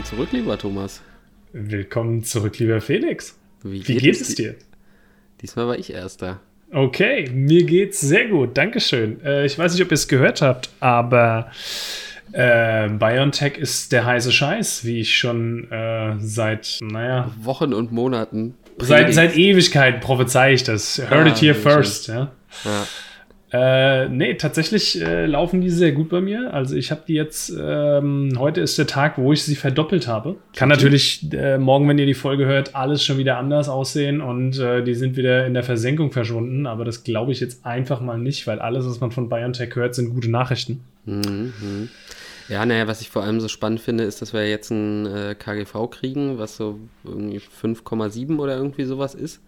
Willkommen zurück, lieber Thomas. Willkommen zurück, lieber Felix. Wie, Wie geht, es dir? Diesmal war ich Erster. Okay, mir geht's sehr gut, Dankeschön. Äh, ich weiß nicht, ob ihr es gehört habt, aber äh, BioNTech ist der heiße Scheiß, wie ich schon äh, seit, naja. Wochen und Monaten. Seit, seit Ewigkeiten prophezei ich das. Heard ah, it here first, ja. ja. Äh, nee, tatsächlich äh, laufen die sehr gut bei mir. Also ich habe die jetzt, ähm, heute ist der Tag, wo ich sie verdoppelt habe. Kann natürlich äh, morgen, wenn ihr die Folge hört, alles schon wieder anders aussehen und äh, die sind wieder in der Versenkung verschwunden. Aber das glaube ich jetzt einfach mal nicht, weil alles, was man von BioNTech hört, sind gute Nachrichten. Mhm. mhm. Ja, naja, was ich vor allem so spannend finde, ist, dass wir jetzt ein äh, KGV kriegen, was so irgendwie 5,7 oder irgendwie sowas ist.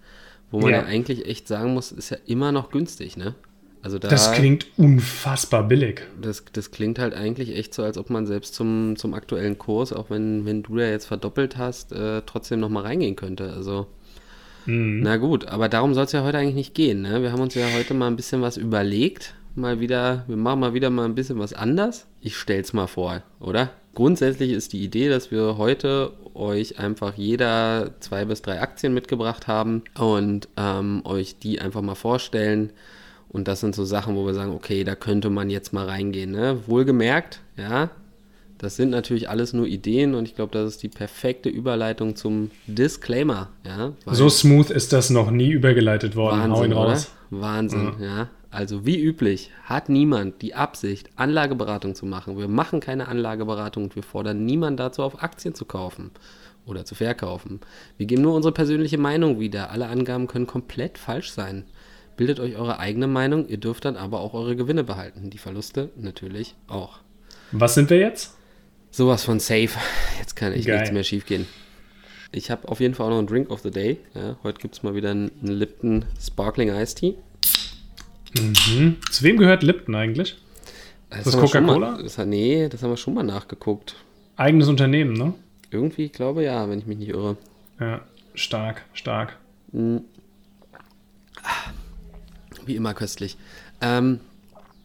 Wo man ja. ja eigentlich echt sagen muss, ist ja immer noch günstig, ne? Also da, das klingt unfassbar billig. Das, das klingt halt eigentlich echt so, als ob man selbst zum, zum aktuellen Kurs, auch wenn, wenn du ja jetzt verdoppelt hast, äh, trotzdem nochmal reingehen könnte. Also, mhm. na gut, aber darum soll es ja heute eigentlich nicht gehen. Ne? Wir haben uns ja heute mal ein bisschen was überlegt. Mal wieder, wir machen mal wieder mal ein bisschen was anders. Ich stell's mal vor, oder? Grundsätzlich ist die Idee, dass wir heute euch einfach jeder zwei bis drei Aktien mitgebracht haben und ähm, euch die einfach mal vorstellen und das sind so Sachen, wo wir sagen, okay, da könnte man jetzt mal reingehen. Ne? Wohlgemerkt, ja, das sind natürlich alles nur Ideen und ich glaube, das ist die perfekte Überleitung zum Disclaimer. Ja, so smooth ist das noch nie übergeleitet worden. Wahnsinn, Hau raus. Wahnsinn, ja. ja. Also wie üblich hat niemand die Absicht, Anlageberatung zu machen. Wir machen keine Anlageberatung und wir fordern niemanden dazu auf, Aktien zu kaufen oder zu verkaufen. Wir geben nur unsere persönliche Meinung wieder. Alle Angaben können komplett falsch sein. Bildet euch eure eigene Meinung, ihr dürft dann aber auch eure Gewinne behalten. Die Verluste natürlich auch. Was sind wir jetzt? Sowas von safe. Jetzt kann echt Geil. nichts mehr schief gehen. Ich habe auf jeden Fall auch noch einen Drink of the Day. Ja, heute gibt es mal wieder einen, Lipton Sparkling Iced Tea. Mhm. Zu wem gehört Lipton eigentlich? Das, das Coca-Cola? Nee, das haben wir schon mal nachgeguckt. Eigenes Unternehmen, ne? Irgendwie, ich glaube ja, wenn ich mich nicht irre. Ja, stark, stark. Mhm. Wie immer köstlich. Ähm,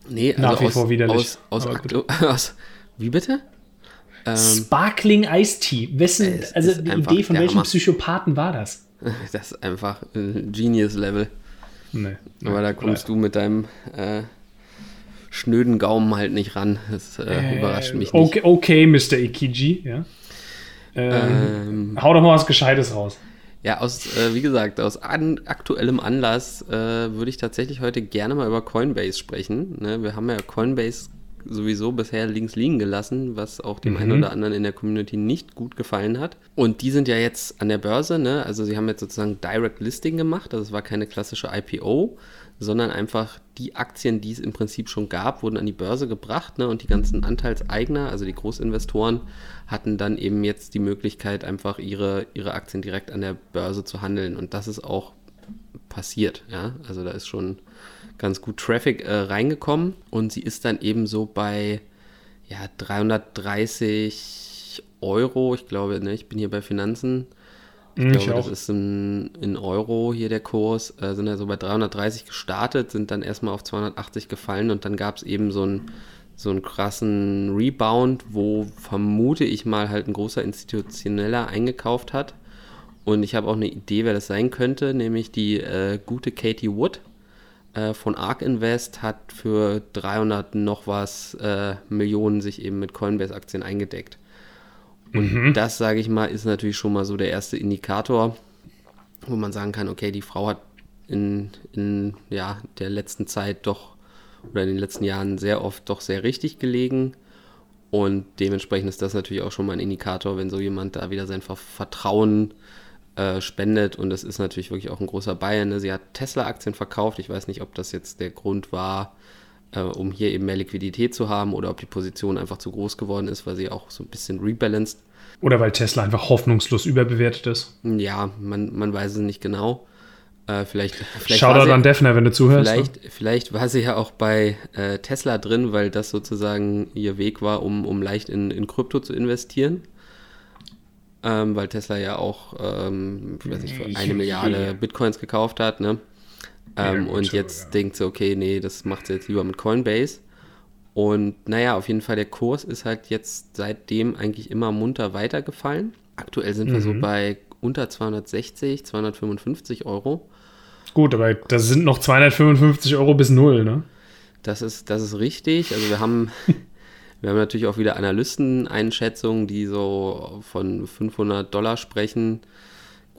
nee, also Nach wie aus, vor widerlich. Aus, aus, aus, wie bitte? Ähm, Sparkling Ice Tea. Wessen, also die Idee von welchem Hammer. Psychopathen war das? Das ist einfach ein Genius-Level. Nee, nee, Aber da kommst du mit deinem äh, schnöden Gaumen halt nicht ran. Das äh, äh, überrascht mich nicht. Okay, okay Mr. Ikiji, ja. Ähm, ähm, hau doch mal was Gescheites raus. Ja, aus, äh, wie gesagt, aus an, aktuellem Anlass äh, würde ich tatsächlich heute gerne mal über Coinbase sprechen. Ne? Wir haben ja Coinbase sowieso bisher links liegen gelassen, was auch dem mhm. einen oder anderen in der Community nicht gut gefallen hat. Und die sind ja jetzt an der Börse, ne? Also sie haben jetzt sozusagen Direct Listing gemacht, also es war keine klassische IPO, sondern einfach die Aktien, die es im Prinzip schon gab, wurden an die Börse gebracht, ne? Und die ganzen Anteilseigner, also die Großinvestoren, hatten dann eben jetzt die Möglichkeit, einfach ihre, ihre Aktien direkt an der Börse zu handeln. Und das ist auch passiert, ja. Also da ist schon ganz gut Traffic äh, reingekommen und sie ist dann eben so bei ja, 330 Euro. Ich glaube, ne, ich bin hier bei Finanzen. Ich mhm, glaube, das ist in, in, Euro hier der Kurs. Äh, sind ja so bei 330 gestartet, sind dann erstmal auf 280 gefallen und dann gab es eben so einen so einen krassen Rebound, wo vermute ich mal halt ein großer Institutioneller eingekauft hat. Und ich habe auch eine Idee, wer das sein könnte, nämlich die äh, gute Katie Wood äh, von ARK Invest hat für 300 noch was äh, Millionen sich eben mit Coinbase-Aktien eingedeckt. Und mhm. das, sage ich mal, ist natürlich schon mal so der erste Indikator, wo man sagen kann, okay, die Frau hat in, in ja, der letzten Zeit doch oder in den letzten Jahren sehr oft doch sehr richtig gelegen. Und dementsprechend ist das natürlich auch schon mal ein Indikator, wenn so jemand da wieder sein Vertrauen äh, spendet und das ist natürlich wirklich auch ein großer Bayern. Ne? Sie hat Tesla-Aktien verkauft. Ich weiß nicht, ob das jetzt der Grund war, äh, um hier eben mehr Liquidität zu haben oder ob die Position einfach zu groß geworden ist, weil sie auch so ein bisschen rebalanced. Oder weil Tesla einfach hoffnungslos überbewertet ist. Ja, man, man weiß es nicht genau. Äh, vielleicht, vielleicht Shoutout an Defner, wenn du zuhörst. Vielleicht, ne? vielleicht war sie ja auch bei äh, Tesla drin, weil das sozusagen ihr Weg war, um, um leicht in, in Krypto zu investieren ähm, weil Tesla ja auch, ähm, ich weiß nicht, für eine Milliarde Bitcoins gekauft hat, ne? Ähm, ja, und jetzt ja. denkt sie, okay, nee, das macht sie jetzt lieber mit Coinbase. Und naja, auf jeden Fall, der Kurs ist halt jetzt seitdem eigentlich immer munter weitergefallen. Aktuell sind mhm. wir so mhm. bei unter 260, 255 Euro. Gut, aber das sind noch 255 Euro bis null, ne? Das ist, das ist richtig. Also wir haben, wir haben natürlich auch wieder Analysteneinschätzungen, die so von 500 Dollar sprechen.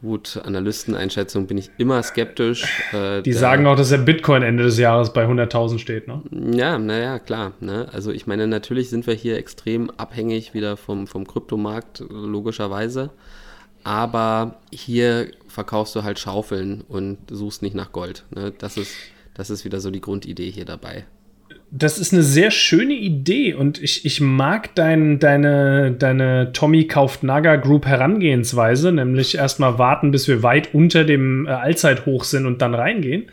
Gut, Analysteneinschätzung bin ich immer skeptisch. Äh, die sagen auch, dass der Bitcoin Ende des Jahres bei 100.000 steht, ne? Ja, naja, klar. Ne? Also ich meine, natürlich sind wir hier extrem abhängig wieder vom, vom Kryptomarkt, logischerweise. Aber hier verkaufst du halt Schaufeln und suchst nicht nach Gold. Ne? Das, ist, das ist wieder so die Grundidee hier dabei das ist eine sehr schöne Idee und ich, ich mag dein, deine, deine Tommy kauft Naga Group Herangehensweise, nämlich erstmal warten, bis wir weit unter dem äh, Allzeithoch sind und dann reingehen.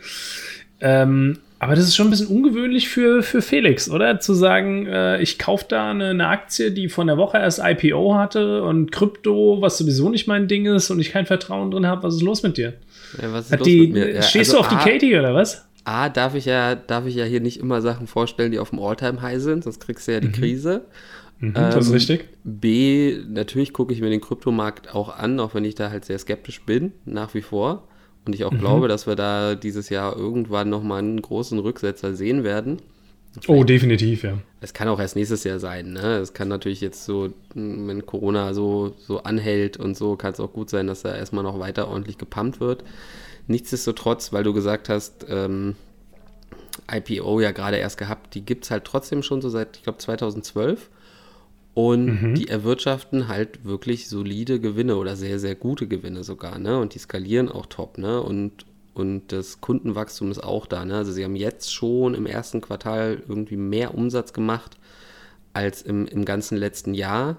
Ähm, aber das ist schon ein bisschen ungewöhnlich für, für Felix, oder? Zu sagen, äh, ich kaufe da eine, eine, Aktie, die von der Woche erst IPO hatte und Krypto, was sowieso nicht mein Ding ist und ich kein Vertrauen drin habe. Was ist los mit dir? Ja, was ist Hat los die, mit mir? Ja, stehst also, du auf die Katie oder was? A, darf ich ja, darf ich ja hier nicht immer Sachen vorstellen, die auf dem Alltime-High sind, sonst kriegst du ja die mhm. Krise. Mhm, das ist ähm, richtig. B, natürlich gucke ich mir den Kryptomarkt auch an, auch wenn ich da halt sehr skeptisch bin, nach wie vor. Und ich auch mhm. glaube, dass wir da dieses Jahr irgendwann nochmal einen großen Rücksetzer sehen werden. Vielleicht, oh, definitiv, ja. Es kann auch erst nächstes Jahr sein. Ne? Es kann natürlich jetzt so, wenn Corona so, so anhält und so, kann es auch gut sein, dass da erstmal noch weiter ordentlich gepumpt wird. Nichtsdestotrotz, weil du gesagt hast, ähm, IPO ja gerade erst gehabt, die gibt es halt trotzdem schon so seit, ich glaube, 2012. Und mhm. die erwirtschaften halt wirklich solide Gewinne oder sehr, sehr gute Gewinne sogar, ne? Und die skalieren auch top, ne? Und, und das Kundenwachstum ist auch da, ne? Also sie haben jetzt schon im ersten Quartal irgendwie mehr Umsatz gemacht als im, im ganzen letzten Jahr.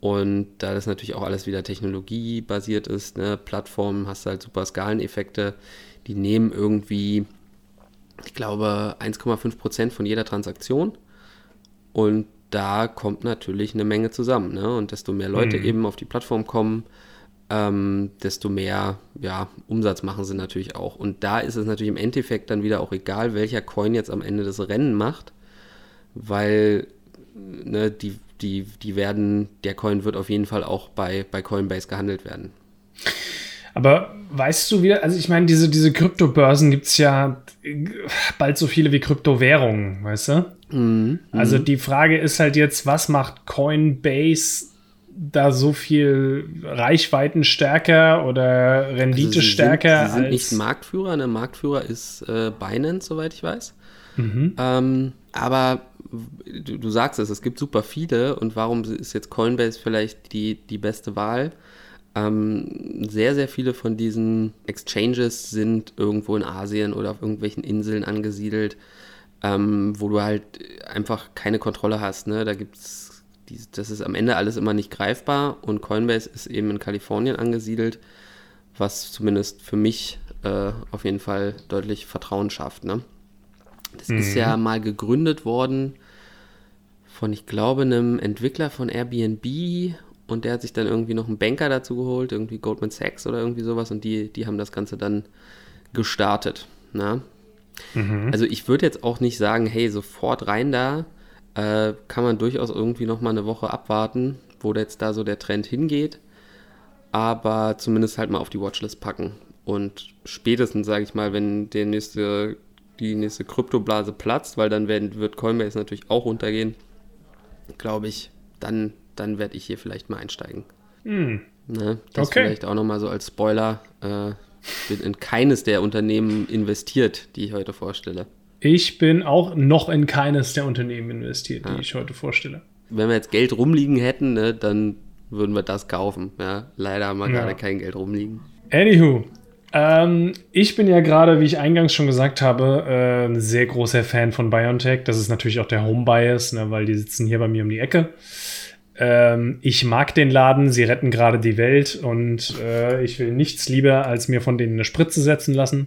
Und da das natürlich auch alles wieder technologiebasiert ist, ne, Plattformen, hast du halt super Skaleneffekte, die nehmen irgendwie, ich glaube, 1,5 Prozent von jeder Transaktion. Und da kommt natürlich eine Menge zusammen. Ne? Und desto mehr Leute mhm. eben auf die Plattform kommen, ähm, desto mehr ja, Umsatz machen sie natürlich auch. Und da ist es natürlich im Endeffekt dann wieder auch egal, welcher Coin jetzt am Ende das Rennen macht, weil ne, die die, die werden, der Coin wird auf jeden Fall auch bei, bei Coinbase gehandelt werden. Aber weißt du wieder, also ich meine, diese, diese Kryptobörsen gibt es ja bald so viele wie Kryptowährungen, weißt du? Mhm, also die Frage ist halt jetzt, was macht Coinbase da so viel Reichweiten stärker oder Rendite also stärker? Sind, sie sind nicht Marktführer, ne? Marktführer ist äh, Binance, soweit ich weiß. Mhm. Ähm, aber du, du, sagst es, es gibt super viele und warum ist jetzt Coinbase vielleicht die, die beste Wahl? Ähm, sehr, sehr viele von diesen Exchanges sind irgendwo in Asien oder auf irgendwelchen Inseln angesiedelt, ähm, wo du halt einfach keine Kontrolle hast. Ne? Da gibt's, die, das ist am Ende alles immer nicht greifbar und Coinbase ist eben in Kalifornien angesiedelt, was zumindest für mich äh, auf jeden Fall deutlich Vertrauen schafft. Ne? Das mhm. ist ja mal gegründet worden von, ich glaube, einem Entwickler von Airbnb und der hat sich dann irgendwie noch einen Banker dazu geholt, irgendwie Goldman Sachs oder irgendwie sowas und die, die haben das Ganze dann gestartet. Ne? Mhm. Also ich würde jetzt auch nicht sagen, hey, sofort rein da, äh, kann man durchaus irgendwie noch mal eine Woche abwarten, wo jetzt da so der Trend hingeht, aber zumindest halt mal auf die Watchlist packen. Und spätestens, sage ich mal, wenn der nächste die nächste Kryptoblase platzt, weil dann werden, wird Coinbase natürlich auch runtergehen, glaube ich, dann, dann werde ich hier vielleicht mal einsteigen. Hm. Ne? Das okay. vielleicht auch nochmal so als Spoiler. Äh, bin in keines der Unternehmen investiert, die ich heute vorstelle. Ich bin auch noch in keines der Unternehmen investiert, die ja. ich heute vorstelle. Wenn wir jetzt Geld rumliegen hätten, ne, dann würden wir das kaufen. Ja, leider haben wir ja. gerade kein Geld rumliegen. Anywho, ähm, ich bin ja gerade, wie ich eingangs schon gesagt habe, äh, ein sehr großer Fan von BioNTech. Das ist natürlich auch der Home Bias, ne, weil die sitzen hier bei mir um die Ecke. Ähm, ich mag den Laden, sie retten gerade die Welt und äh, ich will nichts lieber, als mir von denen eine Spritze setzen lassen.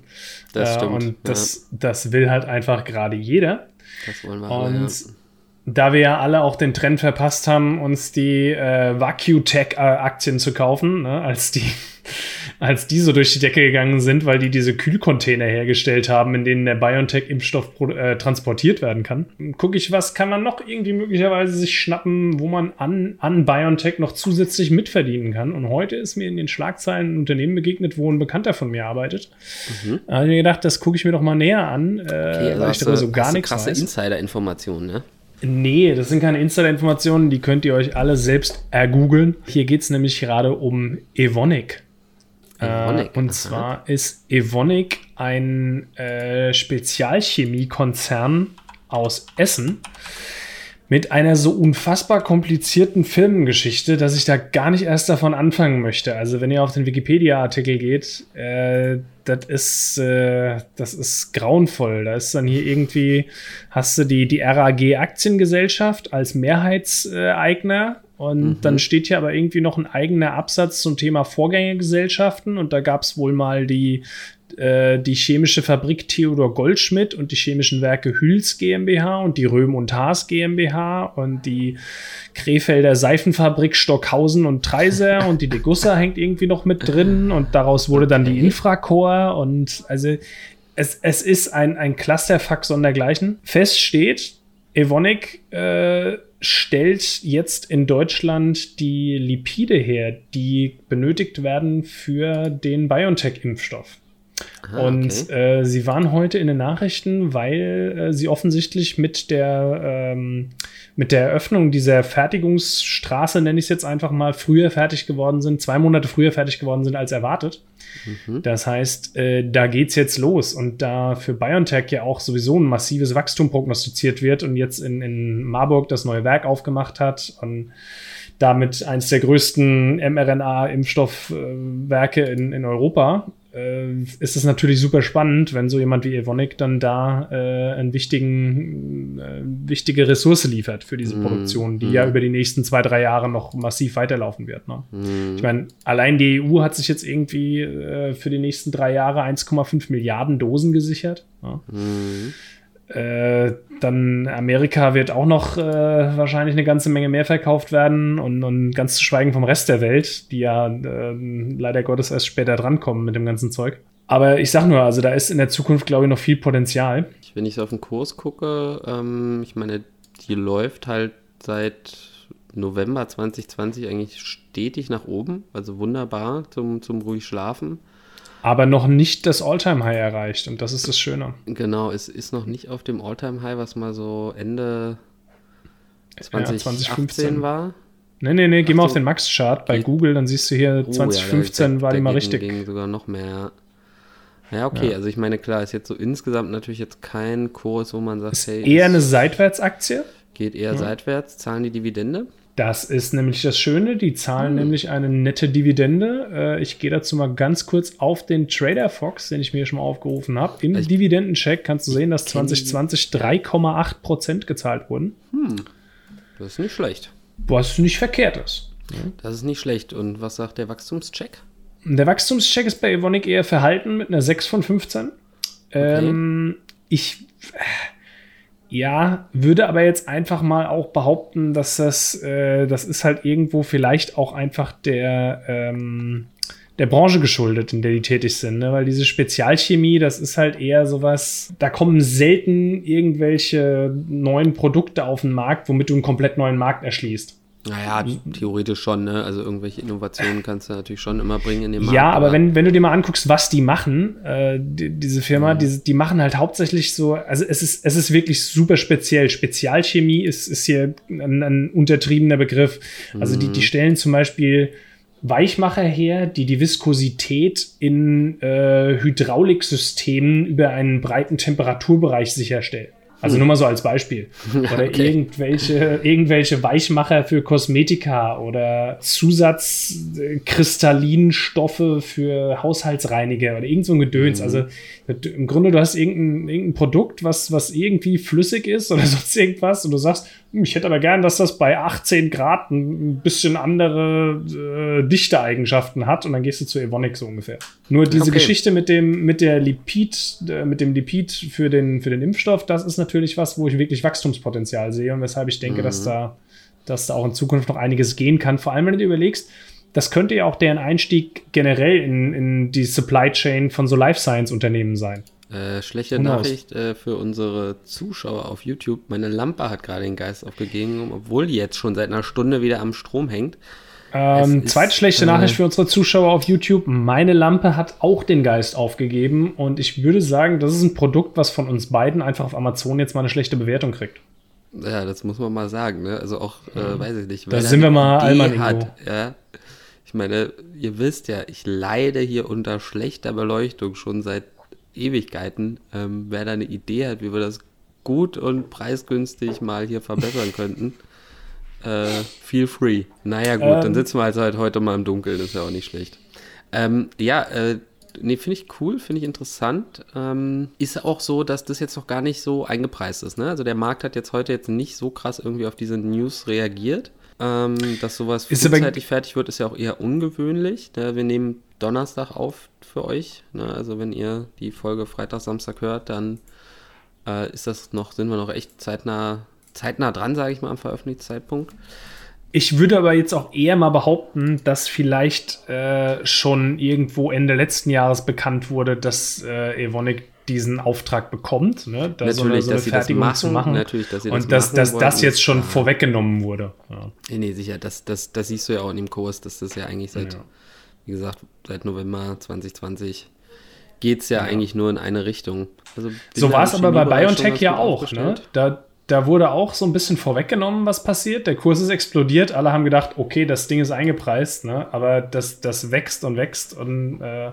Das äh, stimmt. Und das, ja. das will halt einfach gerade jeder. Das wollen wir und alle, ja. Da wir ja alle auch den Trend verpasst haben, uns die äh, VacuTech-Aktien zu kaufen, ne, als die als die so durch die Decke gegangen sind, weil die diese Kühlcontainer hergestellt haben, in denen der BioNTech-Impfstoff äh, transportiert werden kann. Gucke ich, was kann man noch irgendwie möglicherweise sich schnappen, wo man an, an BioNTech noch zusätzlich mitverdienen kann. Und heute ist mir in den Schlagzeilen ein Unternehmen begegnet, wo ein Bekannter von mir arbeitet. Mhm. Da habe ich mir gedacht, das gucke ich mir doch mal näher an, äh, okay, also weil ich darüber so gar nichts krasse weiß. Insider-Informationen, ne? Nee, das sind keine Insider-Informationen, die könnt ihr euch alle selbst ergoogeln. Hier geht es nämlich gerade um Evonik. Evonik. Äh, und aha. zwar ist Evonik ein äh, Spezialchemiekonzern aus Essen mit einer so unfassbar komplizierten Firmengeschichte, dass ich da gar nicht erst davon anfangen möchte. Also wenn ihr auf den Wikipedia-Artikel geht, äh, das ist, äh, das ist grauenvoll. Da ist dann hier irgendwie, hast du die, die RAG Aktiengesellschaft als Mehrheitseigner und mhm. dann steht hier aber irgendwie noch ein eigener Absatz zum Thema Vorgängergesellschaften und da gab es wohl mal die, äh, die chemische Fabrik Theodor Goldschmidt und die chemischen Werke Hüls GmbH und die Röhm und Haas GmbH und die Krefelder Seifenfabrik Stockhausen und Treiser und die Degussa hängt irgendwie noch mit drin und daraus wurde dann die Infracore und also es, es ist ein, ein Clusterfuck sondergleichen. Fest steht, Evonik äh, stellt jetzt in Deutschland die Lipide her, die benötigt werden für den BioNTech-Impfstoff. Aha, und okay. äh, sie waren heute in den Nachrichten, weil äh, sie offensichtlich mit der, ähm, mit der Eröffnung dieser Fertigungsstraße, nenne ich es jetzt einfach mal, früher fertig geworden sind, zwei Monate früher fertig geworden sind als erwartet. Mhm. Das heißt, äh, da es jetzt los. Und da für BioNTech ja auch sowieso ein massives Wachstum prognostiziert wird und jetzt in, in Marburg das neue Werk aufgemacht hat und damit eines der größten mRNA-Impfstoffwerke in, in Europa, äh, ist es natürlich super spannend, wenn so jemand wie Evonik dann da äh, einen wichtigen, äh, wichtige Ressource liefert für diese mm, Produktion, die mm. ja über die nächsten zwei, drei Jahre noch massiv weiterlaufen wird. Ne? Mm. Ich meine, allein die EU hat sich jetzt irgendwie äh, für die nächsten drei Jahre 1,5 Milliarden Dosen gesichert. Ne? Äh, dann Amerika wird auch noch äh, wahrscheinlich eine ganze Menge mehr verkauft werden und, und ganz zu schweigen vom Rest der Welt, die ja äh, leider Gottes erst später drankommen mit dem ganzen Zeug. Aber ich sag nur, also da ist in der Zukunft, glaube ich, noch viel Potenzial. Wenn ich so auf den Kurs gucke, ähm, ich meine, die läuft halt seit November 2020 eigentlich stetig nach oben, also wunderbar zum, zum ruhig schlafen aber noch nicht das Alltime-High erreicht und das ist das Schöne. Genau, es ist noch nicht auf dem Alltime-High, was mal so Ende 2018 ja, 2015 war. Nee, nee, nee, geh mal auf den Max-Chart bei Google, dann siehst du hier, 2015 ja, da, war die mal richtig. Ging sogar noch mehr. Ja, okay, ja. also ich meine, klar, ist jetzt so insgesamt natürlich jetzt kein Kurs, wo man sagt, ist hey. Eher eine Seitwärtsaktie? Geht eher ja. seitwärts, zahlen die Dividende? Das ist nämlich das Schöne. Die zahlen hm. nämlich eine nette Dividende. Äh, ich gehe dazu mal ganz kurz auf den Trader Fox, den ich mir schon mal aufgerufen habe. Im ich Dividendencheck kannst du sehen, dass 2020 3,8 Prozent gezahlt wurden. Hm. Das ist nicht schlecht. Was nicht verkehrt ist. Das ist nicht schlecht. Und was sagt der Wachstumscheck? Der Wachstumscheck ist bei Evonik eher verhalten mit einer 6 von 15. Okay. Ähm, ich. Äh, ja, würde aber jetzt einfach mal auch behaupten, dass das, äh, das ist halt irgendwo vielleicht auch einfach der, ähm, der Branche geschuldet, in der die tätig sind. Ne? Weil diese Spezialchemie, das ist halt eher sowas, da kommen selten irgendwelche neuen Produkte auf den Markt, womit du einen komplett neuen Markt erschließt. Naja, theoretisch schon, ne? Also irgendwelche Innovationen kannst du natürlich schon immer bringen in den Markt. Ja, aber wenn, wenn du dir mal anguckst, was die machen, äh, die, diese Firma, mhm. die, die machen halt hauptsächlich so, also es ist, es ist wirklich super speziell. Spezialchemie ist, ist hier ein, ein untertriebener Begriff. Also die, die mhm. stellen zum Beispiel Weichmacher her, die die Viskosität in äh, Hydrauliksystemen über einen breiten Temperaturbereich sicherstellen. Also nur mal so als Beispiel. Oder okay. irgendwelche, irgendwelche Weichmacher für Kosmetika oder Zusatzkristallinstoffe für Haushaltsreiniger oder irgend so ein Gedöns. Mhm. Also im Grunde, du hast irgendein, irgendein Produkt, was, was irgendwie flüssig ist oder sonst irgendwas und du sagst, hm, ich hätte aber gern, dass das bei 18 Grad ein bisschen andere äh, Dichteeigenschaften hat und dann gehst du zu Evonik so ungefähr. Nur diese okay. Geschichte mit dem, mit der Lipid, äh, mit dem Lipid für den, für den Impfstoff, das ist natürlich was, wo ich wirklich Wachstumspotenzial sehe und weshalb ich denke, mhm. dass da, dass da auch in Zukunft noch einiges gehen kann. Vor allem, wenn du dir überlegst, das könnte ja auch deren Einstieg generell in, in die Supply Chain von so Life Science Unternehmen sein. Äh, schlechte Nachricht äh, für unsere Zuschauer auf YouTube. Meine Lampe hat gerade den Geist aufgegeben, obwohl die jetzt schon seit einer Stunde wieder am Strom hängt. Ähm, zweite schlechte äh, Nachricht für unsere Zuschauer auf YouTube. Meine Lampe hat auch den Geist aufgegeben und ich würde sagen, das ist ein Produkt, was von uns beiden einfach auf Amazon jetzt mal eine schlechte Bewertung kriegt. Ja, das muss man mal sagen. Ne? Also auch, äh, weiß ich nicht. Da sind wir mal einmal hat, ja. Ich meine, ihr wisst ja, ich leide hier unter schlechter Beleuchtung schon seit Ewigkeiten. Ähm, wer da eine Idee hat, wie wir das gut und preisgünstig mal hier verbessern könnten, äh, feel free. Naja, gut, ähm, dann sitzen wir halt, halt heute mal im Dunkeln, das ist ja auch nicht schlecht. Ähm, ja, äh, nee, finde ich cool, finde ich interessant. Ähm, ist auch so, dass das jetzt noch gar nicht so eingepreist ist. Ne? Also der Markt hat jetzt heute jetzt nicht so krass irgendwie auf diese News reagiert. Ähm, dass sowas frühzeitig fertig wird, ist ja auch eher ungewöhnlich. Ne? Wir nehmen Donnerstag auf für euch. Ne? Also wenn ihr die Folge Freitag, Samstag hört, dann äh, ist das noch, sind wir noch echt zeitnah, zeitnah dran, sage ich mal, am Veröffentlichungszeitpunkt. Ich würde aber jetzt auch eher mal behaupten, dass vielleicht äh, schon irgendwo Ende letzten Jahres bekannt wurde, dass äh, Evonik diesen Auftrag bekommt, ne? da natürlich, so eine, so eine Fertigung machen, zu machen. Natürlich, dass sie das Und dass, dass das jetzt schon ja. vorweggenommen wurde. Ja. Nee, nee, sicher, das, das, das siehst du ja auch in dem Kurs, dass das ja eigentlich seit, ja. wie gesagt, seit November 2020 geht es ja, ja, eigentlich nur in eine Richtung. Also, so war es aber bei BioNTech ja auch. Ne? Da, da wurde auch so ein bisschen vorweggenommen, was passiert. Der Kurs ist explodiert. Alle haben gedacht, okay, das Ding ist eingepreist, ne? aber das, das wächst und wächst. Und äh,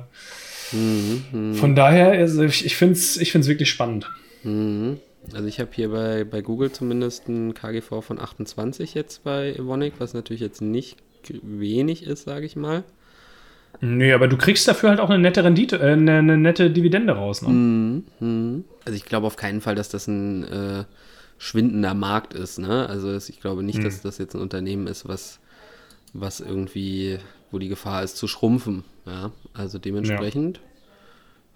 mhm, mhm. von daher, also ich, ich finde es ich find's wirklich spannend. Mhm. Also ich habe hier bei, bei Google zumindest ein KGV von 28 jetzt bei Evonik, was natürlich jetzt nicht wenig ist, sage ich mal. Nö, aber du kriegst dafür halt auch eine nette Rendite, äh, eine, eine, nette Dividende raus. Ne? Mm, mm. Also ich glaube auf keinen Fall, dass das ein äh, schwindender Markt ist. Ne? Also ich glaube nicht, mm. dass das jetzt ein Unternehmen ist, was, was irgendwie, wo die Gefahr ist zu schrumpfen. Ja? Also dementsprechend ja.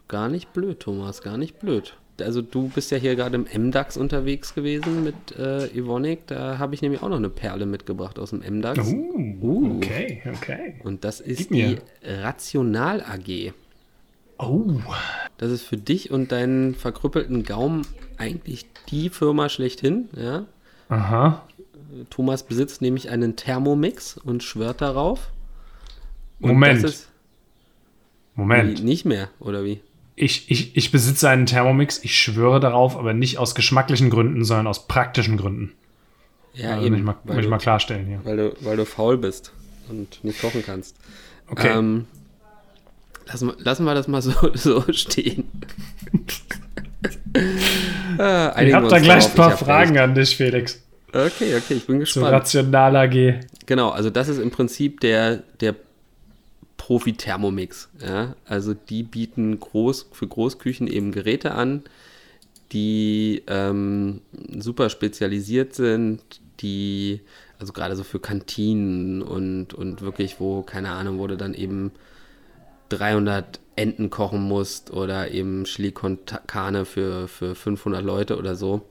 gar nicht blöd, Thomas, gar nicht blöd also du bist ja hier gerade im MDAX unterwegs gewesen mit äh, Evonik. Da habe ich nämlich auch noch eine Perle mitgebracht aus dem MDAX. Uh, uh. Okay, okay. Und das ist die Rational AG. Oh. Das ist für dich und deinen verkrüppelten Gaumen eigentlich die Firma schlechthin, ja. Aha. Thomas besitzt nämlich einen Thermomix und schwört darauf. Und Moment. Moment. Nicht mehr, oder wie? ich, ich, ich besitze einen Thermomix, ich schwöre darauf, aber nicht aus geschmacklichen Gründen, sondern aus praktischen Gründen. Ja, also eben. Mal, weil ich mal klarstellen hier. Weil du, weil du faul bist und nicht kochen kannst. Okay. Ähm, lassen, lassen wir das mal so, so stehen. ah, ich habe da gleich ein paar Fragen an dich, Felix. Okay, okay, ich bin gespannt. Zu Rational AG. Genau, also das ist im Prinzip der, der Profi-Thermomix. Ja? Also die bieten groß, für Großküchen eben Geräte an, die ähm, super spezialisiert sind, die, also gerade so für Kantinen und, und wirklich, wo, keine Ahnung, wo du dann eben 300 Enten kochen musst oder eben Carne für, für 500 Leute oder so.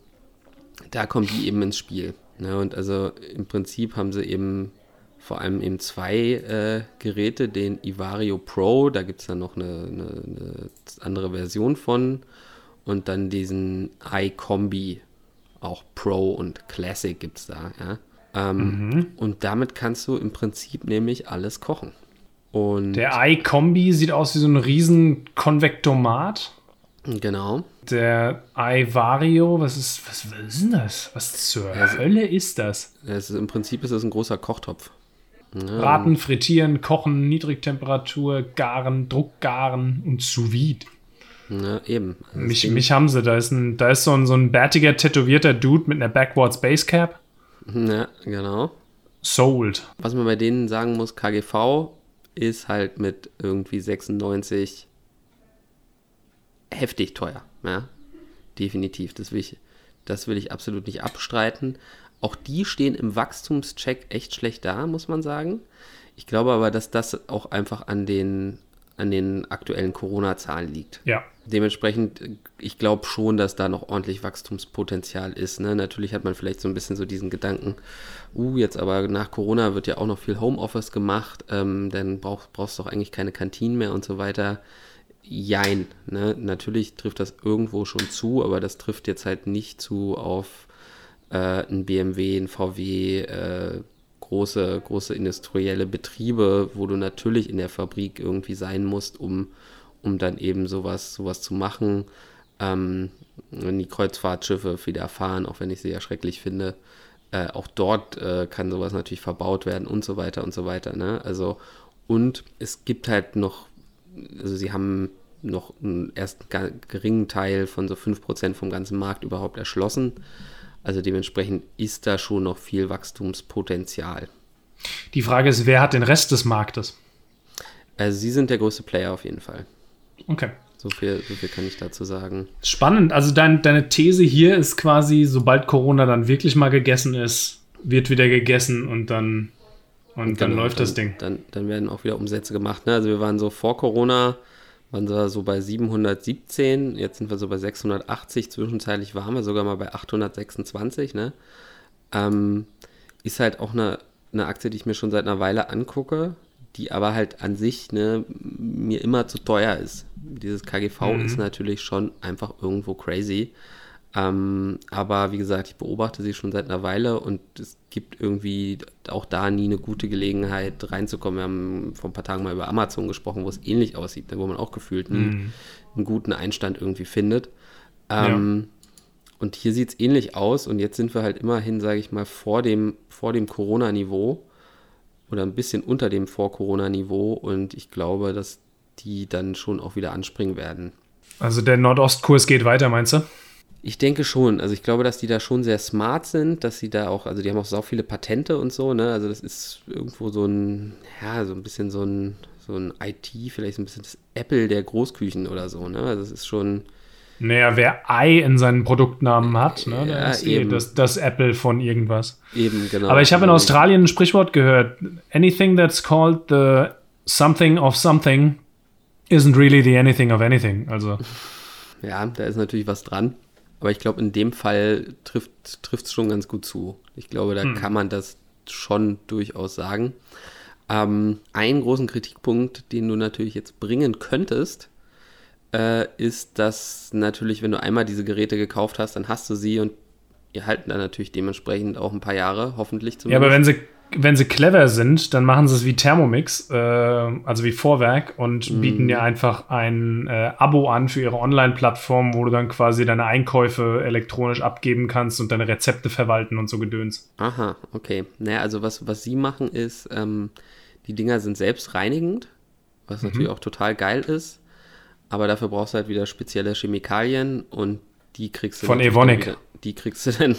Da kommen die eben ins Spiel. Ne? Und also im Prinzip haben sie eben vor allem eben zwei äh, Geräte, den Ivario Pro, da gibt es dann noch eine, eine, eine, andere Version von und dann diesen iCombi, auch Pro und Classic gibt es da, ja. Ähm, mhm. Und damit kannst du im Prinzip nämlich alles kochen. Und Der iCombi sieht aus wie so ein riesen Konvektomat. Genau. Der iVario, was ist, was, was ist denn das? Was zur ja, Hölle ist das? ist, Im Prinzip ist das ein großer Kochtopf. Ja. Braten, frittieren, kochen, Niedrigtemperatur, garen, Druckgaren und sous vide. Ja, eben. Also mich, mich haben sie. Da ist, ein, da ist so, ein, so ein bärtiger, tätowierter Dude mit einer Backwards Basecap. Ja, genau. Sold. Was man bei denen sagen muss, KGV ist halt mit irgendwie 96 heftig teuer. Ja, definitiv. Das will ich, das will ich absolut nicht abstreiten. Auch die stehen im Wachstumscheck echt schlecht da, muss man sagen. Ich glaube aber, dass das auch einfach an den, an den aktuellen Corona-Zahlen liegt. Ja. Dementsprechend, ich glaube schon, dass da noch ordentlich Wachstumspotenzial ist. Ne? Natürlich hat man vielleicht so ein bisschen so diesen Gedanken, uh, jetzt aber nach Corona wird ja auch noch viel Homeoffice gemacht, ähm, dann brauch, brauchst du doch eigentlich keine Kantinen mehr und so weiter. Jein. Ne? Natürlich trifft das irgendwo schon zu, aber das trifft jetzt halt nicht zu auf äh, ein BMW, ein VW, äh, große, große industrielle Betriebe, wo du natürlich in der Fabrik irgendwie sein musst, um, um dann eben sowas, sowas zu machen. Ähm, wenn die Kreuzfahrtschiffe wieder fahren, auch wenn ich sie ja schrecklich finde, äh, auch dort äh, kann sowas natürlich verbaut werden und so weiter und so weiter. Ne? Also, und es gibt halt noch, also sie haben noch einen erst geringen Teil von so 5% vom ganzen Markt überhaupt erschlossen. Also dementsprechend ist da schon noch viel Wachstumspotenzial. Die Frage ist, wer hat den Rest des Marktes? Also Sie sind der größte Player auf jeden Fall. Okay. So viel, so viel kann ich dazu sagen. Spannend. Also dein, deine These hier ist quasi, sobald Corona dann wirklich mal gegessen ist, wird wieder gegessen und dann, und, und dann genau, läuft dann, das Ding. Dann, dann werden auch wieder Umsätze gemacht. Ne? Also wir waren so vor Corona waren wir so bei 717, jetzt sind wir so bei 680, zwischenzeitlich waren wir sogar mal bei 826, ne? Ähm, ist halt auch eine, eine Aktie, die ich mir schon seit einer Weile angucke, die aber halt an sich ne, mir immer zu teuer ist. Dieses KGV mhm. ist natürlich schon einfach irgendwo crazy. Ähm, aber wie gesagt, ich beobachte sie schon seit einer Weile und es gibt irgendwie auch da nie eine gute Gelegenheit reinzukommen. Wir haben vor ein paar Tagen mal über Amazon gesprochen, wo es ähnlich aussieht, ne, wo man auch gefühlt nie mhm. einen guten Einstand irgendwie findet. Ähm, ja. Und hier sieht es ähnlich aus und jetzt sind wir halt immerhin, sage ich mal, vor dem, vor dem Corona-Niveau oder ein bisschen unter dem Vor-Corona-Niveau und ich glaube, dass die dann schon auch wieder anspringen werden. Also der Nordostkurs geht weiter, meinst du? Ich denke schon. Also ich glaube, dass die da schon sehr smart sind, dass sie da auch, also die haben auch so viele Patente und so, ne? Also das ist irgendwo so ein, ja, so ein bisschen so ein, so ein IT, vielleicht so ein bisschen das Apple der Großküchen oder so, ne? Also es ist schon. Naja, wer Ei in seinen Produktnamen hat, ne, ja, ist eh das, das Apple von irgendwas. Eben, genau. Aber ich habe in Australien ein Sprichwort gehört: Anything that's called the something of something isn't really the anything of anything. Also. Ja, da ist natürlich was dran. Aber ich glaube, in dem Fall trifft es schon ganz gut zu. Ich glaube, da hm. kann man das schon durchaus sagen. Ähm, einen großen Kritikpunkt, den du natürlich jetzt bringen könntest, äh, ist, dass natürlich, wenn du einmal diese Geräte gekauft hast, dann hast du sie und ihr halten dann natürlich dementsprechend auch ein paar Jahre, hoffentlich zumindest. Ja, aber wenn sie wenn sie clever sind, dann machen sie es wie Thermomix, äh, also wie Vorwerk und mm. bieten dir einfach ein äh, Abo an für ihre Online-Plattform, wo du dann quasi deine Einkäufe elektronisch abgeben kannst und deine Rezepte verwalten und so Gedöns. Aha, okay. Naja, also was, was sie machen ist, ähm, die Dinger sind selbstreinigend, was mhm. natürlich auch total geil ist, aber dafür brauchst du halt wieder spezielle Chemikalien und die kriegst du von Evonik die kriegst du dann,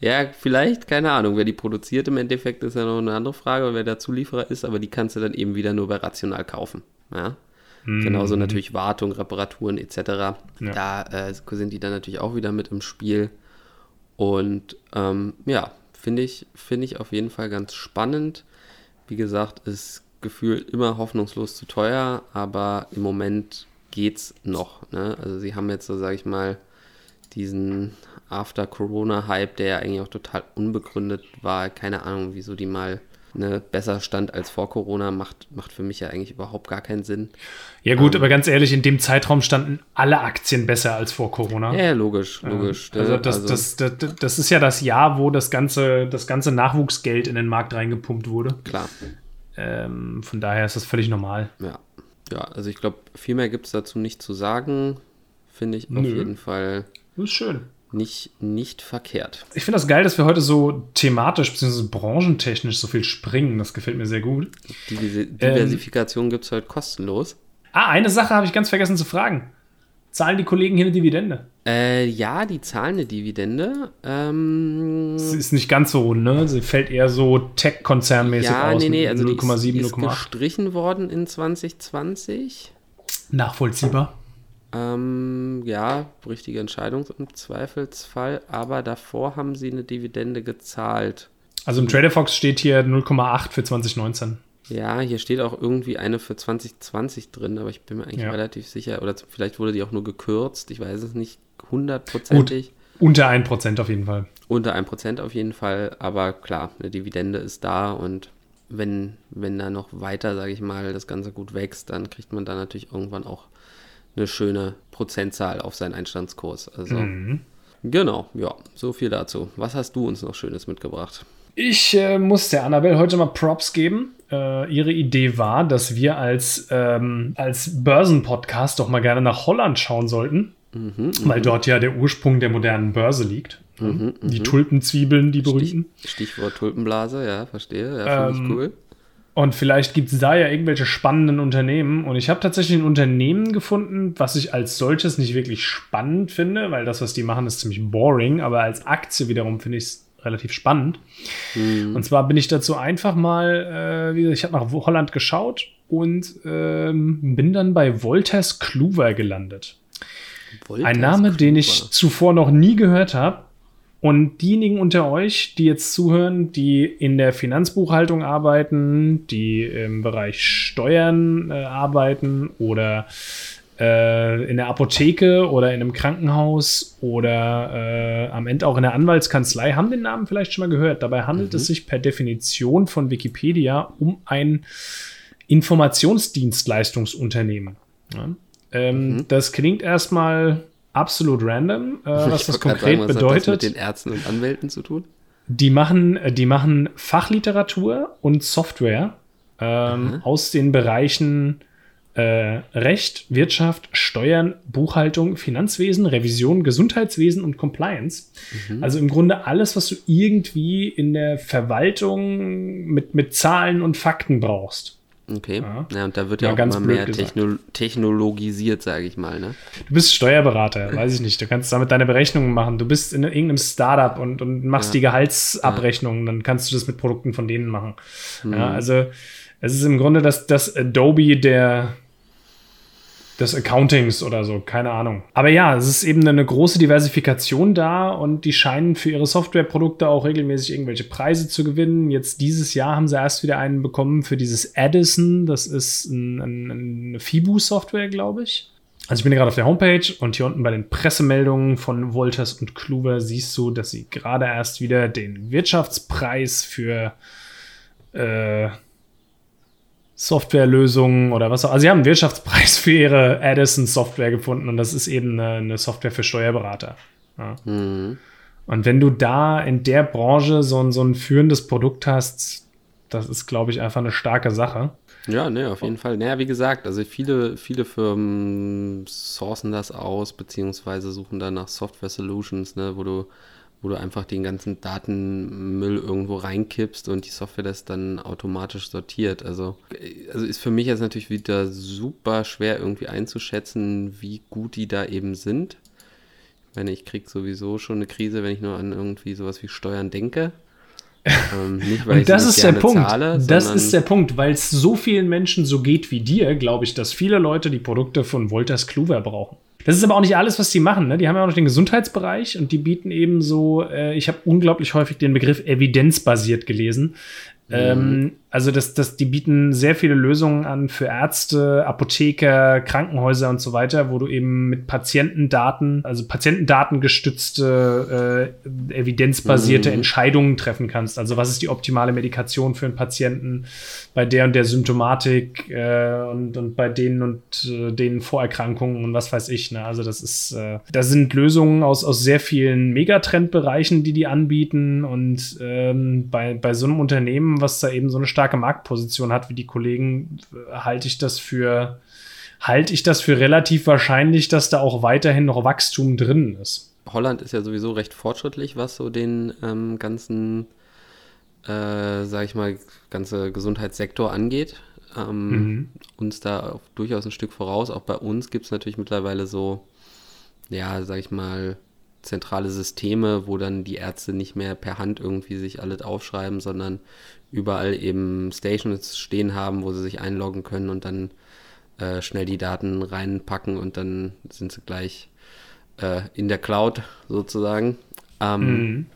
ja, vielleicht, keine Ahnung, wer die produziert im Endeffekt ist ja noch eine andere Frage, wer der Zulieferer ist, aber die kannst du dann eben wieder nur bei Rational kaufen. Ja. Mhm. Genauso natürlich Wartung, Reparaturen etc. Ja. Da äh, sind die dann natürlich auch wieder mit im Spiel. Und ähm, ja, finde ich, find ich auf jeden Fall ganz spannend. Wie gesagt, ist gefühlt immer hoffnungslos zu teuer, aber im Moment geht's noch. Ne? Also sie haben jetzt so, sage ich mal, diesen After-Corona-Hype, der ja eigentlich auch total unbegründet war. Keine Ahnung, wieso die mal ne, besser stand als vor Corona, macht, macht für mich ja eigentlich überhaupt gar keinen Sinn. Ja, gut, ähm, aber ganz ehrlich, in dem Zeitraum standen alle Aktien besser als vor Corona. Ja, logisch, logisch. Ähm, also, das, also das, das, das, das, ist ja das Jahr, wo das ganze, das ganze Nachwuchsgeld in den Markt reingepumpt wurde. Klar. Ähm, von daher ist das völlig normal. Ja. Ja, also ich glaube, viel mehr gibt es dazu nicht zu sagen. Finde ich auf jeden Fall. Das ist schön nicht, nicht verkehrt. Ich finde das geil, dass wir heute so thematisch bzw. branchentechnisch so viel springen. Das gefällt mir sehr gut. Die Diversifikation ähm, gibt es heute kostenlos. Ah, eine Sache habe ich ganz vergessen zu fragen. Zahlen die Kollegen hier eine Dividende? Äh, ja, die zahlen eine Dividende. Ähm, Sie ist nicht ganz so rund, ne? Sie fällt eher so Tech-Konzernmäßig ja, aus. Nee, nee, also 0,7, die ist, ist gestrichen worden in 2020. Nachvollziehbar. Ähm, ja, richtige Entscheidung im Zweifelsfall, aber davor haben sie eine Dividende gezahlt. Also im Trader Fox steht hier 0,8 für 2019. Ja, hier steht auch irgendwie eine für 2020 drin, aber ich bin mir eigentlich ja. relativ sicher, oder vielleicht wurde die auch nur gekürzt, ich weiß es nicht hundertprozentig. Unter 1% auf jeden Fall. Unter 1% auf jeden Fall, aber klar, eine Dividende ist da und wenn, wenn da noch weiter, sage ich mal, das Ganze gut wächst, dann kriegt man da natürlich irgendwann auch eine schöne Prozentzahl auf seinen Einstandskurs. Also mhm. genau, ja, so viel dazu. Was hast du uns noch Schönes mitgebracht? Ich äh, muss der Annabelle heute mal Props geben. Äh, ihre Idee war, dass wir als, ähm, als Börsenpodcast doch mal gerne nach Holland schauen sollten, mhm, weil mhm. dort ja der Ursprung der modernen Börse liegt. Mhm, die mhm. Tulpenzwiebeln, die berühmten. Stichwort Tulpenblase, ja, verstehe. Ja, finde ähm, ich cool. Und vielleicht gibt es da ja irgendwelche spannenden Unternehmen. Und ich habe tatsächlich ein Unternehmen gefunden, was ich als solches nicht wirklich spannend finde, weil das, was die machen, ist ziemlich boring. Aber als Aktie wiederum finde ich es relativ spannend. Mhm. Und zwar bin ich dazu einfach mal, äh, wie gesagt, ich habe nach Holland geschaut und ähm, bin dann bei Wolters Kluwer gelandet. Wolters Ein Name, Kluwer. den ich zuvor noch nie gehört habe. Und diejenigen unter euch, die jetzt zuhören, die in der Finanzbuchhaltung arbeiten, die im Bereich Steuern äh, arbeiten oder äh, in der Apotheke oder in einem Krankenhaus oder äh, am Ende auch in der Anwaltskanzlei, haben den Namen vielleicht schon mal gehört. Dabei handelt mhm. es sich per Definition von Wikipedia um ein Informationsdienstleistungsunternehmen. Ja? Ähm, mhm. Das klingt erstmal absolut random, äh, was das konkret sagen, was bedeutet. Hat das mit den Ärzten und Anwälten zu tun? Die machen, äh, die machen Fachliteratur und Software ähm, aus den Bereichen äh, Recht, Wirtschaft, Steuern, Buchhaltung, Finanzwesen, Revision, Gesundheitswesen und Compliance. Mhm. Also im Grunde alles, was du irgendwie in der Verwaltung mit, mit Zahlen und Fakten brauchst. Okay. Ja, ja und da wird ja, ja auch immer mehr Techno technologisiert, sage ich mal. Ne? Du bist Steuerberater, weiß ich nicht. Du kannst damit deine Berechnungen machen. Du bist in irgendeinem Startup und, und machst ja. die Gehaltsabrechnungen. Dann kannst du das mit Produkten von denen machen. Ja, also es ist im Grunde das, das Adobe der, des Accountings oder so, keine Ahnung. Aber ja, es ist eben eine große Diversifikation da und die scheinen für ihre Softwareprodukte auch regelmäßig irgendwelche Preise zu gewinnen. Jetzt dieses Jahr haben sie erst wieder einen bekommen für dieses Addison. Das ist ein, ein, eine FIBU-Software, glaube ich. Also ich bin gerade auf der Homepage und hier unten bei den Pressemeldungen von Wolters und Kluwer siehst du, dass sie gerade erst wieder den Wirtschaftspreis für äh, Softwarelösungen oder was auch. Also sie haben einen Wirtschaftspreis für ihre Addison-Software gefunden und das ist eben eine, eine Software für Steuerberater. Ja. Mhm. Und wenn du da in der Branche so ein, so ein führendes Produkt hast, das ist, glaube ich, einfach eine starke Sache. Ja, ne, auf jeden Fall. Naja, wie gesagt, also viele, viele Firmen sourcen das aus, beziehungsweise suchen dann nach Software Solutions, ne, wo du wo du einfach den ganzen Datenmüll irgendwo reinkippst und die Software das dann automatisch sortiert. Also, also ist für mich jetzt natürlich wieder super schwer irgendwie einzuschätzen, wie gut die da eben sind. Ich meine, ich kriege sowieso schon eine Krise, wenn ich nur an irgendwie sowas wie Steuern denke. ähm, nicht, weil und das ist der Punkt. Zahle, das ist der Punkt, weil es so vielen Menschen so geht wie dir, glaube ich, dass viele Leute die Produkte von Wolters Kluwer brauchen. Das ist aber auch nicht alles, was die machen. Ne? Die haben ja auch noch den Gesundheitsbereich und die bieten eben so, äh, ich habe unglaublich häufig den Begriff evidenzbasiert gelesen. Mhm. Ähm, also das, das, die bieten sehr viele Lösungen an für Ärzte, Apotheker, Krankenhäuser und so weiter, wo du eben mit Patientendaten, also Patientendaten gestützte, äh, evidenzbasierte mhm. Entscheidungen treffen kannst. Also was ist die optimale Medikation für einen Patienten bei der und der Symptomatik äh, und, und bei denen und äh, den Vorerkrankungen und was weiß ich. Ne? Also das ist, äh, da sind Lösungen aus, aus sehr vielen Megatrendbereichen, die die anbieten und ähm, bei, bei so einem Unternehmen, was da eben so eine starke Marktposition hat wie die Kollegen, halte ich das für halte ich das für relativ wahrscheinlich, dass da auch weiterhin noch Wachstum drin ist. Holland ist ja sowieso recht fortschrittlich, was so den ähm, ganzen, äh, sag ich mal, ganze Gesundheitssektor angeht. Ähm, mhm. Uns da durchaus ein Stück voraus. Auch bei uns gibt es natürlich mittlerweile so, ja, sag ich mal, zentrale Systeme, wo dann die Ärzte nicht mehr per Hand irgendwie sich alles aufschreiben, sondern überall eben Stations stehen haben, wo sie sich einloggen können und dann äh, schnell die Daten reinpacken und dann sind sie gleich äh, in der Cloud sozusagen. Ähm, mhm.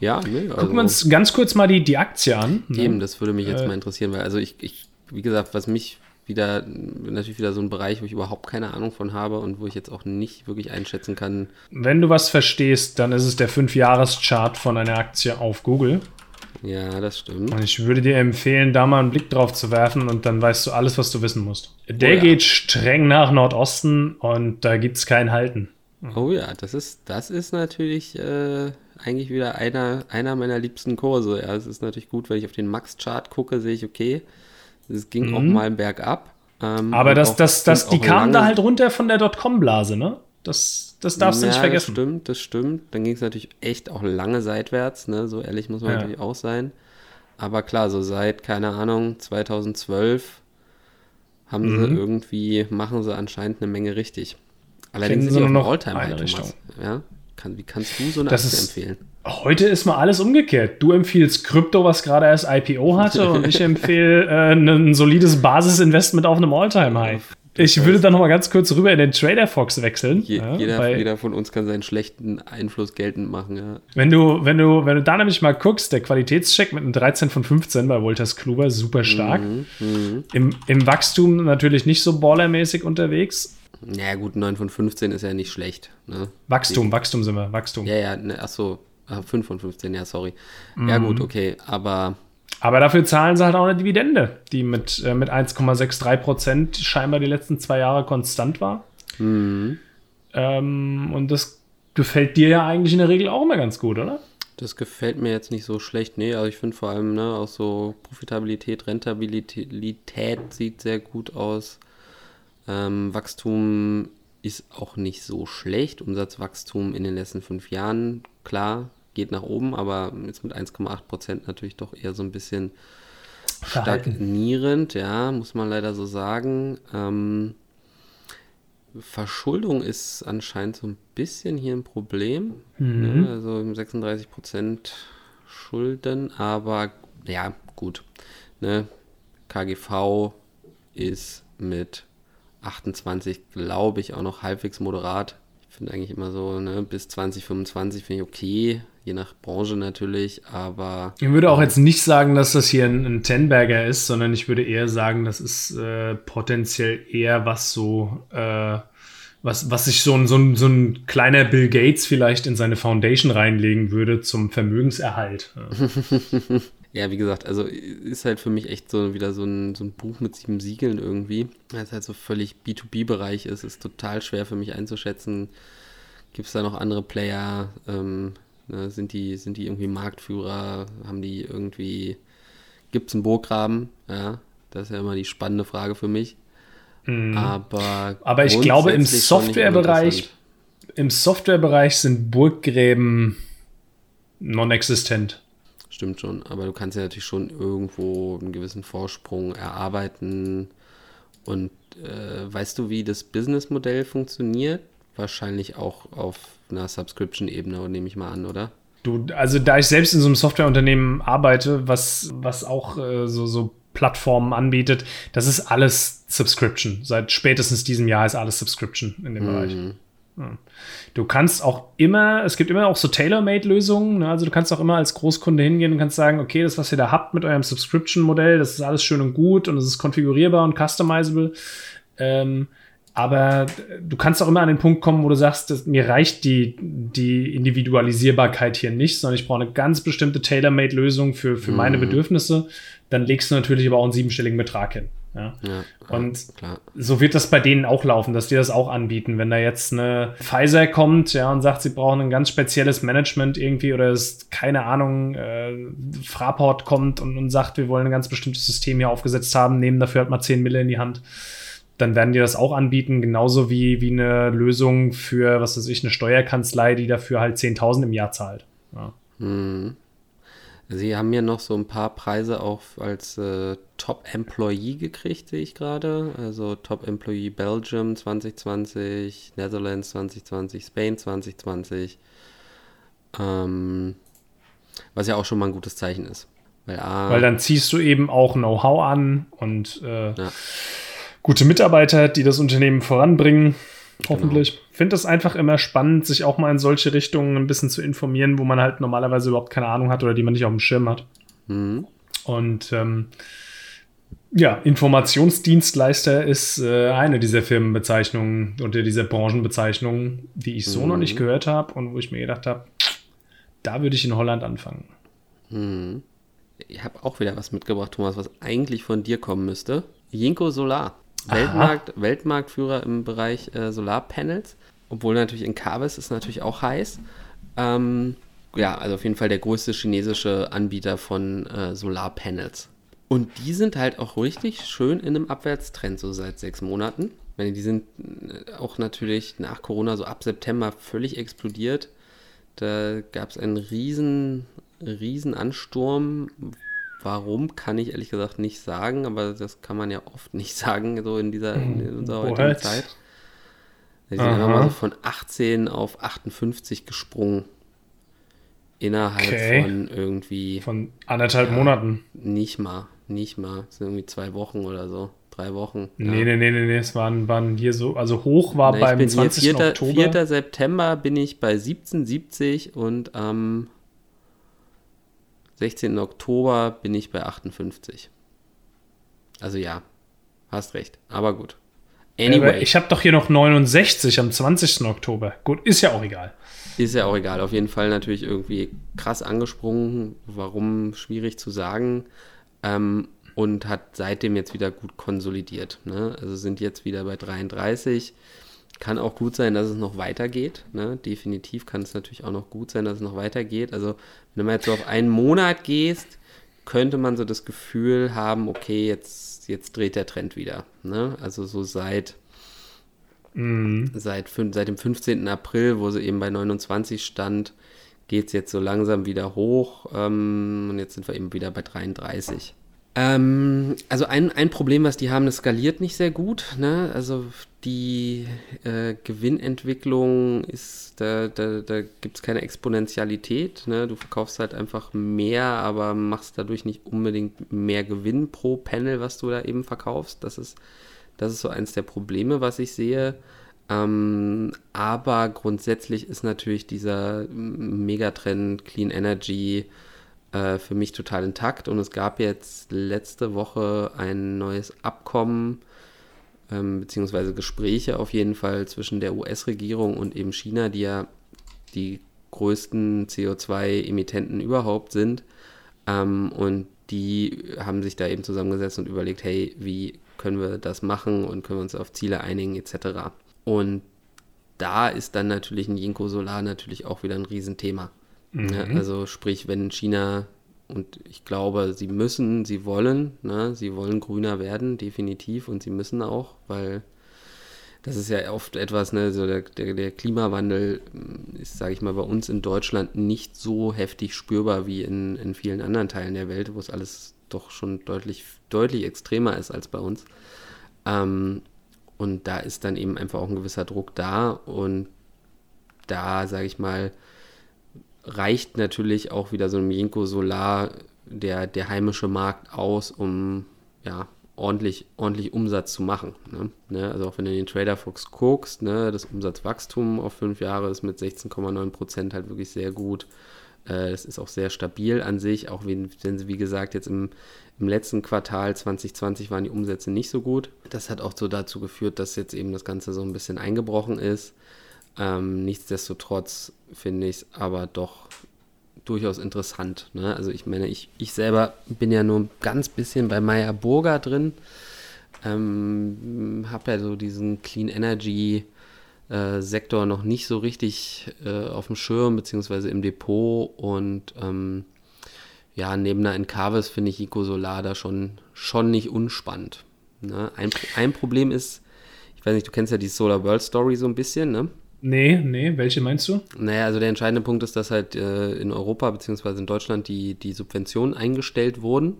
Ja, ne, also Gucken wir uns ganz kurz mal die, die Aktie an. Ne? Eben, das würde mich jetzt äh, mal interessieren, weil also ich, ich, wie gesagt, was mich wieder, natürlich wieder so ein Bereich, wo ich überhaupt keine Ahnung von habe und wo ich jetzt auch nicht wirklich einschätzen kann. Wenn du was verstehst, dann ist es der 5-Jahres-Chart von einer Aktie auf Google. Ja, das stimmt. Und ich würde dir empfehlen, da mal einen Blick drauf zu werfen und dann weißt du alles, was du wissen musst. Der oh ja. geht streng nach Nordosten und da gibt es kein Halten. Oh ja, das ist, das ist natürlich äh, eigentlich wieder einer, einer meiner liebsten Kurse. Ja, es ist natürlich gut, wenn ich auf den Max-Chart gucke, sehe ich, okay, es ging mhm. auch mal bergab. Ähm, Aber das, das, das, die kamen da halt runter von der Dotcom-Blase, ne? Das, das darfst ja, du nicht vergessen. Das stimmt, das stimmt. Dann ging es natürlich echt auch lange seitwärts, ne? So ehrlich muss man ja. natürlich auch sein. Aber klar, so seit, keine Ahnung, 2012 haben mhm. sie irgendwie, machen sie anscheinend eine Menge richtig. Allerdings sind sie noch Alltime eine Richtung. Ja? Kann, wie kannst du so eine das Aktie ist, empfehlen? Heute ist mal alles umgekehrt. Du empfiehlst Krypto, was gerade erst IPO hatte, und ich empfehle äh, ein solides Basisinvestment auf einem Alltime-High. Ich würde dann noch mal ganz kurz rüber in den Trader Fox wechseln. Je, ja, jeder, jeder, von uns kann seinen schlechten Einfluss geltend machen. Ja. Wenn du, wenn du, wenn du da nämlich mal guckst, der Qualitätscheck mit einem 13 von 15 bei Wolters Kluber super stark. Mhm, mh. Im, Im Wachstum natürlich nicht so ballermäßig unterwegs. Ja gut, 9 von 15 ist ja nicht schlecht. Ne? Wachstum, Die, Wachstum sind wir, Wachstum. Ja, ja, ne, achso, 5 von 15, ja, sorry. Mhm. Ja gut, okay, aber aber dafür zahlen sie halt auch eine Dividende, die mit, äh, mit 1,63 Prozent scheinbar die letzten zwei Jahre konstant war. Mhm. Ähm, und das gefällt dir ja eigentlich in der Regel auch immer ganz gut, oder? Das gefällt mir jetzt nicht so schlecht. Nee, also ich finde vor allem ne, auch so Profitabilität, Rentabilität sieht sehr gut aus. Ähm, Wachstum ist auch nicht so schlecht. Umsatzwachstum in den letzten fünf Jahren, klar, geht nach oben, aber jetzt mit 1,8 Prozent natürlich doch eher so ein bisschen stagnierend, ja, muss man leider so sagen. Ähm, Verschuldung ist anscheinend so ein bisschen hier ein Problem. Mhm. Ne? Also 36 Prozent Schulden, aber ja, gut. Ne? KGV ist mit 28, glaube ich, auch noch halbwegs moderat. Ich finde eigentlich immer so, ne, bis 2025 finde ich okay je nach Branche natürlich, aber. Ich würde auch jetzt nicht sagen, dass das hier ein, ein Tenberger ist, sondern ich würde eher sagen, das ist äh, potenziell eher was so, äh, was, was sich so ein, so, ein, so ein kleiner Bill Gates vielleicht in seine Foundation reinlegen würde zum Vermögenserhalt. Ja. wie gesagt, also ist halt für mich echt so wieder so ein, so ein Buch mit sieben Siegeln irgendwie. Weil es halt so völlig B2B-Bereich ist, ist total schwer für mich einzuschätzen. Gibt es da noch andere Player? Ähm, Ne? Sind, die, sind die irgendwie Marktführer? Haben die irgendwie. Gibt es einen Burggraben? Ja, das ist ja immer die spannende Frage für mich. Mhm. Aber, Aber ich glaube, im Softwarebereich, im Softwarebereich sind Burggräben non-existent. Stimmt schon, aber du kannst ja natürlich schon irgendwo einen gewissen Vorsprung erarbeiten. Und äh, weißt du, wie das Businessmodell funktioniert? Wahrscheinlich auch auf einer Subscription-Ebene, nehme ich mal an, oder? Du, also da ich selbst in so einem Softwareunternehmen arbeite, was, was auch äh, so, so Plattformen anbietet, das ist alles Subscription. Seit spätestens diesem Jahr ist alles Subscription in dem mhm. Bereich. Ja. Du kannst auch immer, es gibt immer auch so Tailor-Made-Lösungen. Ne? Also du kannst auch immer als Großkunde hingehen und kannst sagen, okay, das, was ihr da habt mit eurem Subscription-Modell, das ist alles schön und gut und es ist konfigurierbar und customizable. Ähm, aber du kannst auch immer an den Punkt kommen, wo du sagst, dass, mir reicht die, die Individualisierbarkeit hier nicht, sondern ich brauche eine ganz bestimmte Tailor-Made-Lösung für, für mhm. meine Bedürfnisse. Dann legst du natürlich aber auch einen siebenstelligen Betrag hin. Ja. ja und klar. so wird das bei denen auch laufen, dass die das auch anbieten. Wenn da jetzt eine Pfizer kommt, ja, und sagt, sie brauchen ein ganz spezielles Management irgendwie oder es, keine Ahnung, äh, Fraport kommt und, und sagt, wir wollen ein ganz bestimmtes System hier aufgesetzt haben, nehmen dafür halt mal 10 Mille in die Hand dann werden die das auch anbieten, genauso wie, wie eine Lösung für, was weiß ich, eine Steuerkanzlei, die dafür halt 10.000 im Jahr zahlt. Ja. Hm. Sie haben mir noch so ein paar Preise auch als äh, Top Employee gekriegt, sehe ich gerade. Also Top Employee Belgium 2020, Netherlands 2020, Spain 2020. Ähm, was ja auch schon mal ein gutes Zeichen ist. Weil, A, Weil dann ziehst du eben auch Know-how an und äh, ja gute Mitarbeiter, die das Unternehmen voranbringen. Hoffentlich. Genau. Finde es einfach immer spannend, sich auch mal in solche Richtungen ein bisschen zu informieren, wo man halt normalerweise überhaupt keine Ahnung hat oder die man nicht auf dem Schirm hat. Mhm. Und ähm, ja, Informationsdienstleister ist äh, eine dieser Firmenbezeichnungen oder dieser Branchenbezeichnungen, die ich so mhm. noch nicht gehört habe und wo ich mir gedacht habe, da würde ich in Holland anfangen. Mhm. Ich habe auch wieder was mitgebracht, Thomas, was eigentlich von dir kommen müsste. Jinko Solar. Weltmarkt, Weltmarktführer im Bereich äh, Solarpanels. Obwohl natürlich in Kabes ist natürlich auch heiß. Ähm, ja, also auf jeden Fall der größte chinesische Anbieter von äh, Solarpanels. Und die sind halt auch richtig schön in einem Abwärtstrend so seit sechs Monaten. Ich meine, die sind äh, auch natürlich nach Corona so ab September völlig explodiert. Da gab es einen riesen, riesen Ansturm, Warum kann ich ehrlich gesagt nicht sagen, aber das kann man ja oft nicht sagen, so in dieser in hm, unserer heutigen What? Zeit. Sie sind einfach mal so von 18 auf 58 gesprungen. Innerhalb okay. von irgendwie. Von anderthalb ja, Monaten. Nicht mal, nicht mal. Das sind irgendwie zwei Wochen oder so. Drei Wochen. Nee, ja. nee, nee, nee, nee. Es waren, waren hier so, also hoch war Na, beim 20. 4. Oktober. 4. September bin ich bei 17,70 und am ähm, 16. Oktober bin ich bei 58. Also ja, hast recht. Aber gut. Anyway. Aber ich habe doch hier noch 69 am 20. Oktober. Gut, ist ja auch egal. Ist ja auch egal. Auf jeden Fall natürlich irgendwie krass angesprungen. Warum, schwierig zu sagen. Ähm, und hat seitdem jetzt wieder gut konsolidiert. Ne? Also sind jetzt wieder bei 33. Kann auch gut sein, dass es noch weitergeht. Ne? Definitiv kann es natürlich auch noch gut sein, dass es noch weitergeht. Also, wenn du mal jetzt so auf einen Monat gehst, könnte man so das Gefühl haben, okay, jetzt, jetzt dreht der Trend wieder. Ne? Also, so seit, mhm. seit, seit dem 15. April, wo sie eben bei 29 stand, geht es jetzt so langsam wieder hoch. Ähm, und jetzt sind wir eben wieder bei 33. Ähm, also ein, ein Problem, was die haben, das skaliert nicht sehr gut. Ne? Also die äh, Gewinnentwicklung ist, da, da, da gibt es keine Exponentialität. Ne? Du verkaufst halt einfach mehr, aber machst dadurch nicht unbedingt mehr Gewinn pro Panel, was du da eben verkaufst. Das ist, das ist so eins der Probleme, was ich sehe. Ähm, aber grundsätzlich ist natürlich dieser Megatrend Clean Energy äh, für mich total intakt. Und es gab jetzt letzte Woche ein neues Abkommen, ähm, beziehungsweise Gespräche auf jeden Fall zwischen der US-Regierung und eben China, die ja die größten CO2-Emittenten überhaupt sind. Ähm, und die haben sich da eben zusammengesetzt und überlegt, hey, wie können wir das machen und können wir uns auf Ziele einigen etc. Und da ist dann natürlich ein Jinko Solar natürlich auch wieder ein Riesenthema. Mhm. Ja, also sprich, wenn China und ich glaube, sie müssen, sie wollen, ne, sie wollen grüner werden, definitiv, und sie müssen auch, weil das ist ja oft etwas, ne, so der, der, der Klimawandel ist, sage ich mal, bei uns in Deutschland nicht so heftig spürbar wie in, in vielen anderen Teilen der Welt, wo es alles doch schon deutlich, deutlich extremer ist als bei uns. Ähm, und da ist dann eben einfach auch ein gewisser Druck da und da, sage ich mal, reicht natürlich auch wieder so ein Jinko Solar, der, der heimische Markt aus, um ja, ordentlich, ordentlich Umsatz zu machen. Ne? Ne? Also auch wenn du in den Trader Fox guckst, ne, das Umsatzwachstum auf fünf Jahre ist mit 16,9 Prozent halt wirklich sehr gut. Äh, ist auch sehr stabil an sich, auch wenn, wenn sie, wie gesagt, jetzt im, im letzten Quartal 2020 waren die Umsätze nicht so gut. Das hat auch so dazu geführt, dass jetzt eben das Ganze so ein bisschen eingebrochen ist. Ähm, nichtsdestotrotz finde ich es aber doch durchaus interessant. Ne? Also ich meine, ich, ich selber bin ja nur ein ganz bisschen bei Meyer Burger drin. Ähm, habe ja so diesen Clean Energy äh, Sektor noch nicht so richtig äh, auf dem Schirm, beziehungsweise im Depot. Und ähm, ja, neben der Encarvis finde ich Eco Solar da schon, schon nicht unspannend. Ne? Ein, ein Problem ist, ich weiß nicht, du kennst ja die Solar World Story so ein bisschen, ne? Nee, nee, welche meinst du? Naja, also der entscheidende Punkt ist, dass halt äh, in Europa bzw. in Deutschland die, die Subventionen eingestellt wurden,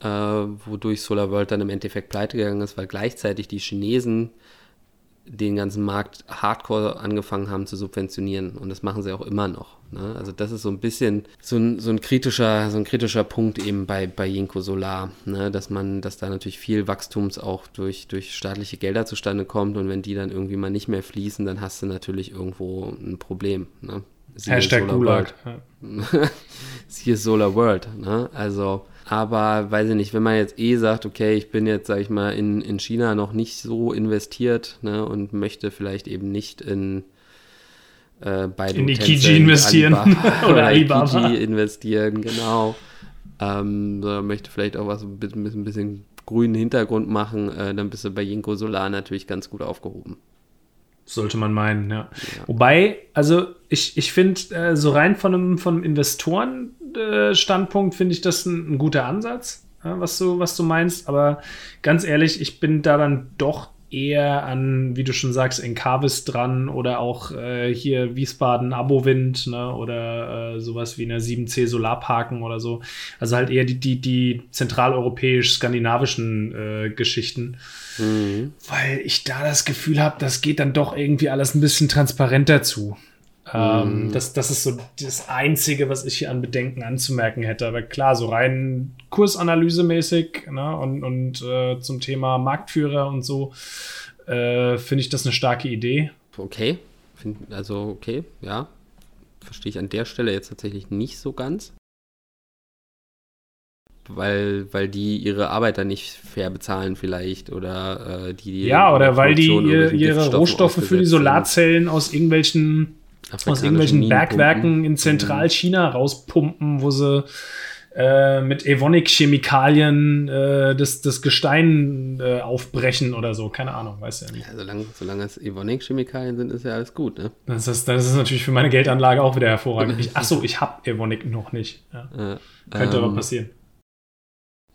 äh, wodurch SolarWorld dann im Endeffekt pleite gegangen ist, weil gleichzeitig die Chinesen den ganzen Markt hardcore angefangen haben zu subventionieren. Und das machen sie auch immer noch. Ne? Also das ist so ein bisschen so ein, so ein kritischer, so ein kritischer Punkt eben bei, bei Jinko Solar, ne? dass man, dass da natürlich viel Wachstums auch durch, durch staatliche Gelder zustande kommt und wenn die dann irgendwie mal nicht mehr fließen, dann hast du natürlich irgendwo ein Problem. Ne? Hashtag Solar Gulag. World. Siehe Solar World. Ne? Also aber weiß ich nicht, wenn man jetzt eh sagt, okay, ich bin jetzt, sag ich mal, in, in China noch nicht so investiert ne, und möchte vielleicht eben nicht in äh, bei In die Kiji investieren Alibaba, oder Alibaba. Kiji investieren, genau. Ähm, so, möchte vielleicht auch was mit ein bisschen grünen Hintergrund machen, äh, dann bist du bei Jinko Solar natürlich ganz gut aufgehoben. Sollte man meinen, ja. ja. Wobei, also ich, ich finde, äh, so rein von einem, von einem Investoren-Standpunkt finde ich das ein, ein, guter Ansatz, ja, was, du, was du meinst. Aber ganz ehrlich, ich bin da dann doch eher an, wie du schon sagst, Encarvis dran oder auch äh, hier Wiesbaden Abowind ne, oder äh, sowas wie eine 7C Solarparken oder so. Also halt eher die, die, die zentraleuropäisch-skandinavischen äh, Geschichten. Mhm. Weil ich da das Gefühl habe, das geht dann doch irgendwie alles ein bisschen transparenter zu. Ähm, mhm. das, das ist so das Einzige, was ich hier an Bedenken anzumerken hätte. Aber klar, so rein kursanalysemäßig ne, und, und äh, zum Thema Marktführer und so äh, finde ich das eine starke Idee. Okay, also okay, ja. Verstehe ich an der Stelle jetzt tatsächlich nicht so ganz weil, weil die ihre Arbeiter nicht fair bezahlen vielleicht oder äh, die, die Ja, oder weil die ihr, ihre Rohstoffe für die Solarzellen aus irgendwelchen aus irgendwelchen Bergwerken in Zentralchina mhm. rauspumpen, wo sie äh, mit Evonik-Chemikalien äh, das, das Gestein äh, aufbrechen oder so. Keine Ahnung, weiß ja nicht. Ja, solange, solange es Evonik-Chemikalien sind, ist ja alles gut, ne? Das ist, das ist natürlich für meine Geldanlage auch wieder hervorragend. Achso, ich habe Evonik noch nicht. Ja. Könnte ähm, aber passieren.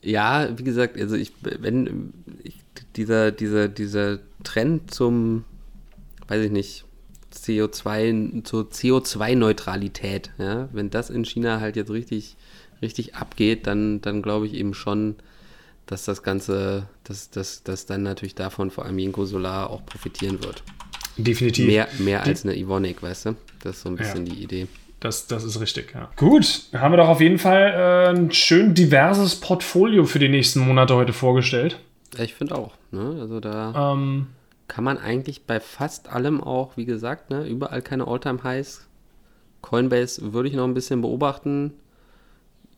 Ja, wie gesagt, also ich, wenn ich, dieser, dieser, dieser Trend zum, weiß ich nicht, CO2, zur CO2-Neutralität, ja, wenn das in China halt jetzt richtig, richtig abgeht, dann, dann glaube ich eben schon, dass das Ganze, dass, dass, dass dann natürlich davon vor allem Jinko Solar auch profitieren wird. Definitiv. Mehr, mehr als eine Evonik, weißt du? Das ist so ein bisschen ja. die Idee. Das, das ist richtig, ja. Gut, haben wir doch auf jeden Fall äh, ein schön diverses Portfolio für die nächsten Monate heute vorgestellt. Ich finde auch. Ne? Also da ähm, kann man eigentlich bei fast allem auch, wie gesagt, ne, überall keine Alltime-Highs. Coinbase würde ich noch ein bisschen beobachten.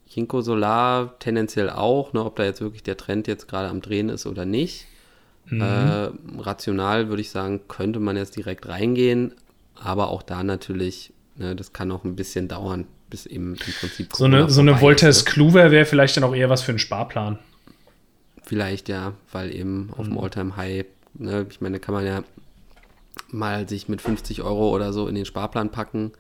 Jinko Solar tendenziell auch, ne, ob da jetzt wirklich der Trend jetzt gerade am Drehen ist oder nicht. Mhm. Äh, rational würde ich sagen, könnte man jetzt direkt reingehen, aber auch da natürlich Ne, das kann auch ein bisschen dauern, bis eben im Prinzip. So eine, so eine Voltes ne? Kluwer wäre vielleicht dann auch eher was für einen Sparplan. Vielleicht ja, weil eben auf dem mhm. Alltime High, ne, ich meine, kann man ja mal sich mit 50 Euro oder so in den Sparplan packen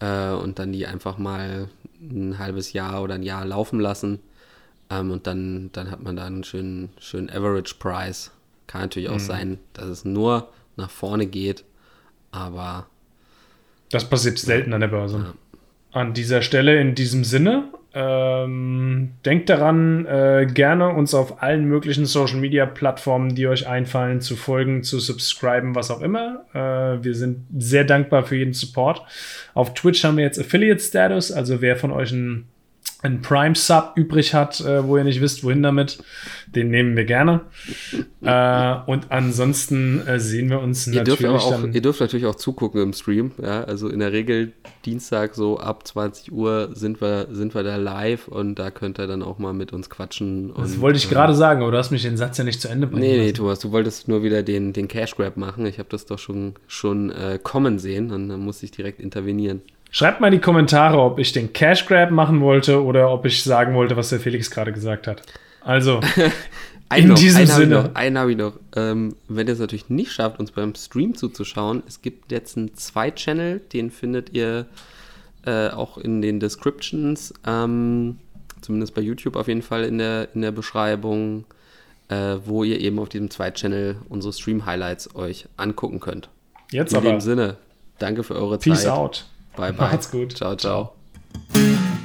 äh, und dann die einfach mal ein halbes Jahr oder ein Jahr laufen lassen. Ähm, und dann, dann hat man da einen schönen, schönen Average Price. Kann natürlich auch mhm. sein, dass es nur nach vorne geht, aber das passiert selten an der Börse. Ja. An dieser Stelle, in diesem Sinne, ähm, denkt daran, äh, gerne uns auf allen möglichen Social Media Plattformen, die euch einfallen, zu folgen, zu subscriben, was auch immer. Äh, wir sind sehr dankbar für jeden Support. Auf Twitch haben wir jetzt Affiliate Status, also wer von euch ein ein Prime-Sub übrig hat, äh, wo ihr nicht wisst, wohin damit, den nehmen wir gerne. äh, und ansonsten äh, sehen wir uns ihr natürlich dürft auch, Ihr dürft natürlich auch zugucken im Stream. Ja? Also in der Regel Dienstag so ab 20 Uhr sind wir, sind wir da live und da könnt ihr dann auch mal mit uns quatschen. Und, das wollte ich gerade sagen, aber du hast mich den Satz ja nicht zu Ende bringen Nee, nee, Thomas, du wolltest nur wieder den, den Cash Grab machen. Ich habe das doch schon, schon äh, kommen sehen und dann muss ich direkt intervenieren. Schreibt mal in die Kommentare, ob ich den Cash Grab machen wollte oder ob ich sagen wollte, was der Felix gerade gesagt hat. Also, in noch, diesem einen Sinne. Hab noch, einen habe ich noch. Ähm, wenn ihr es natürlich nicht schafft, uns beim Stream zuzuschauen, es gibt jetzt einen Zwei-Channel, den findet ihr äh, auch in den Descriptions, ähm, zumindest bei YouTube auf jeden Fall in der, in der Beschreibung, äh, wo ihr eben auf diesem Zwei-Channel unsere Stream-Highlights euch angucken könnt. Jetzt in aber. In dem Sinne, danke für eure Peace Zeit. Peace out. Bye, bye. Macht's gut. Ciao, ciao. ciao.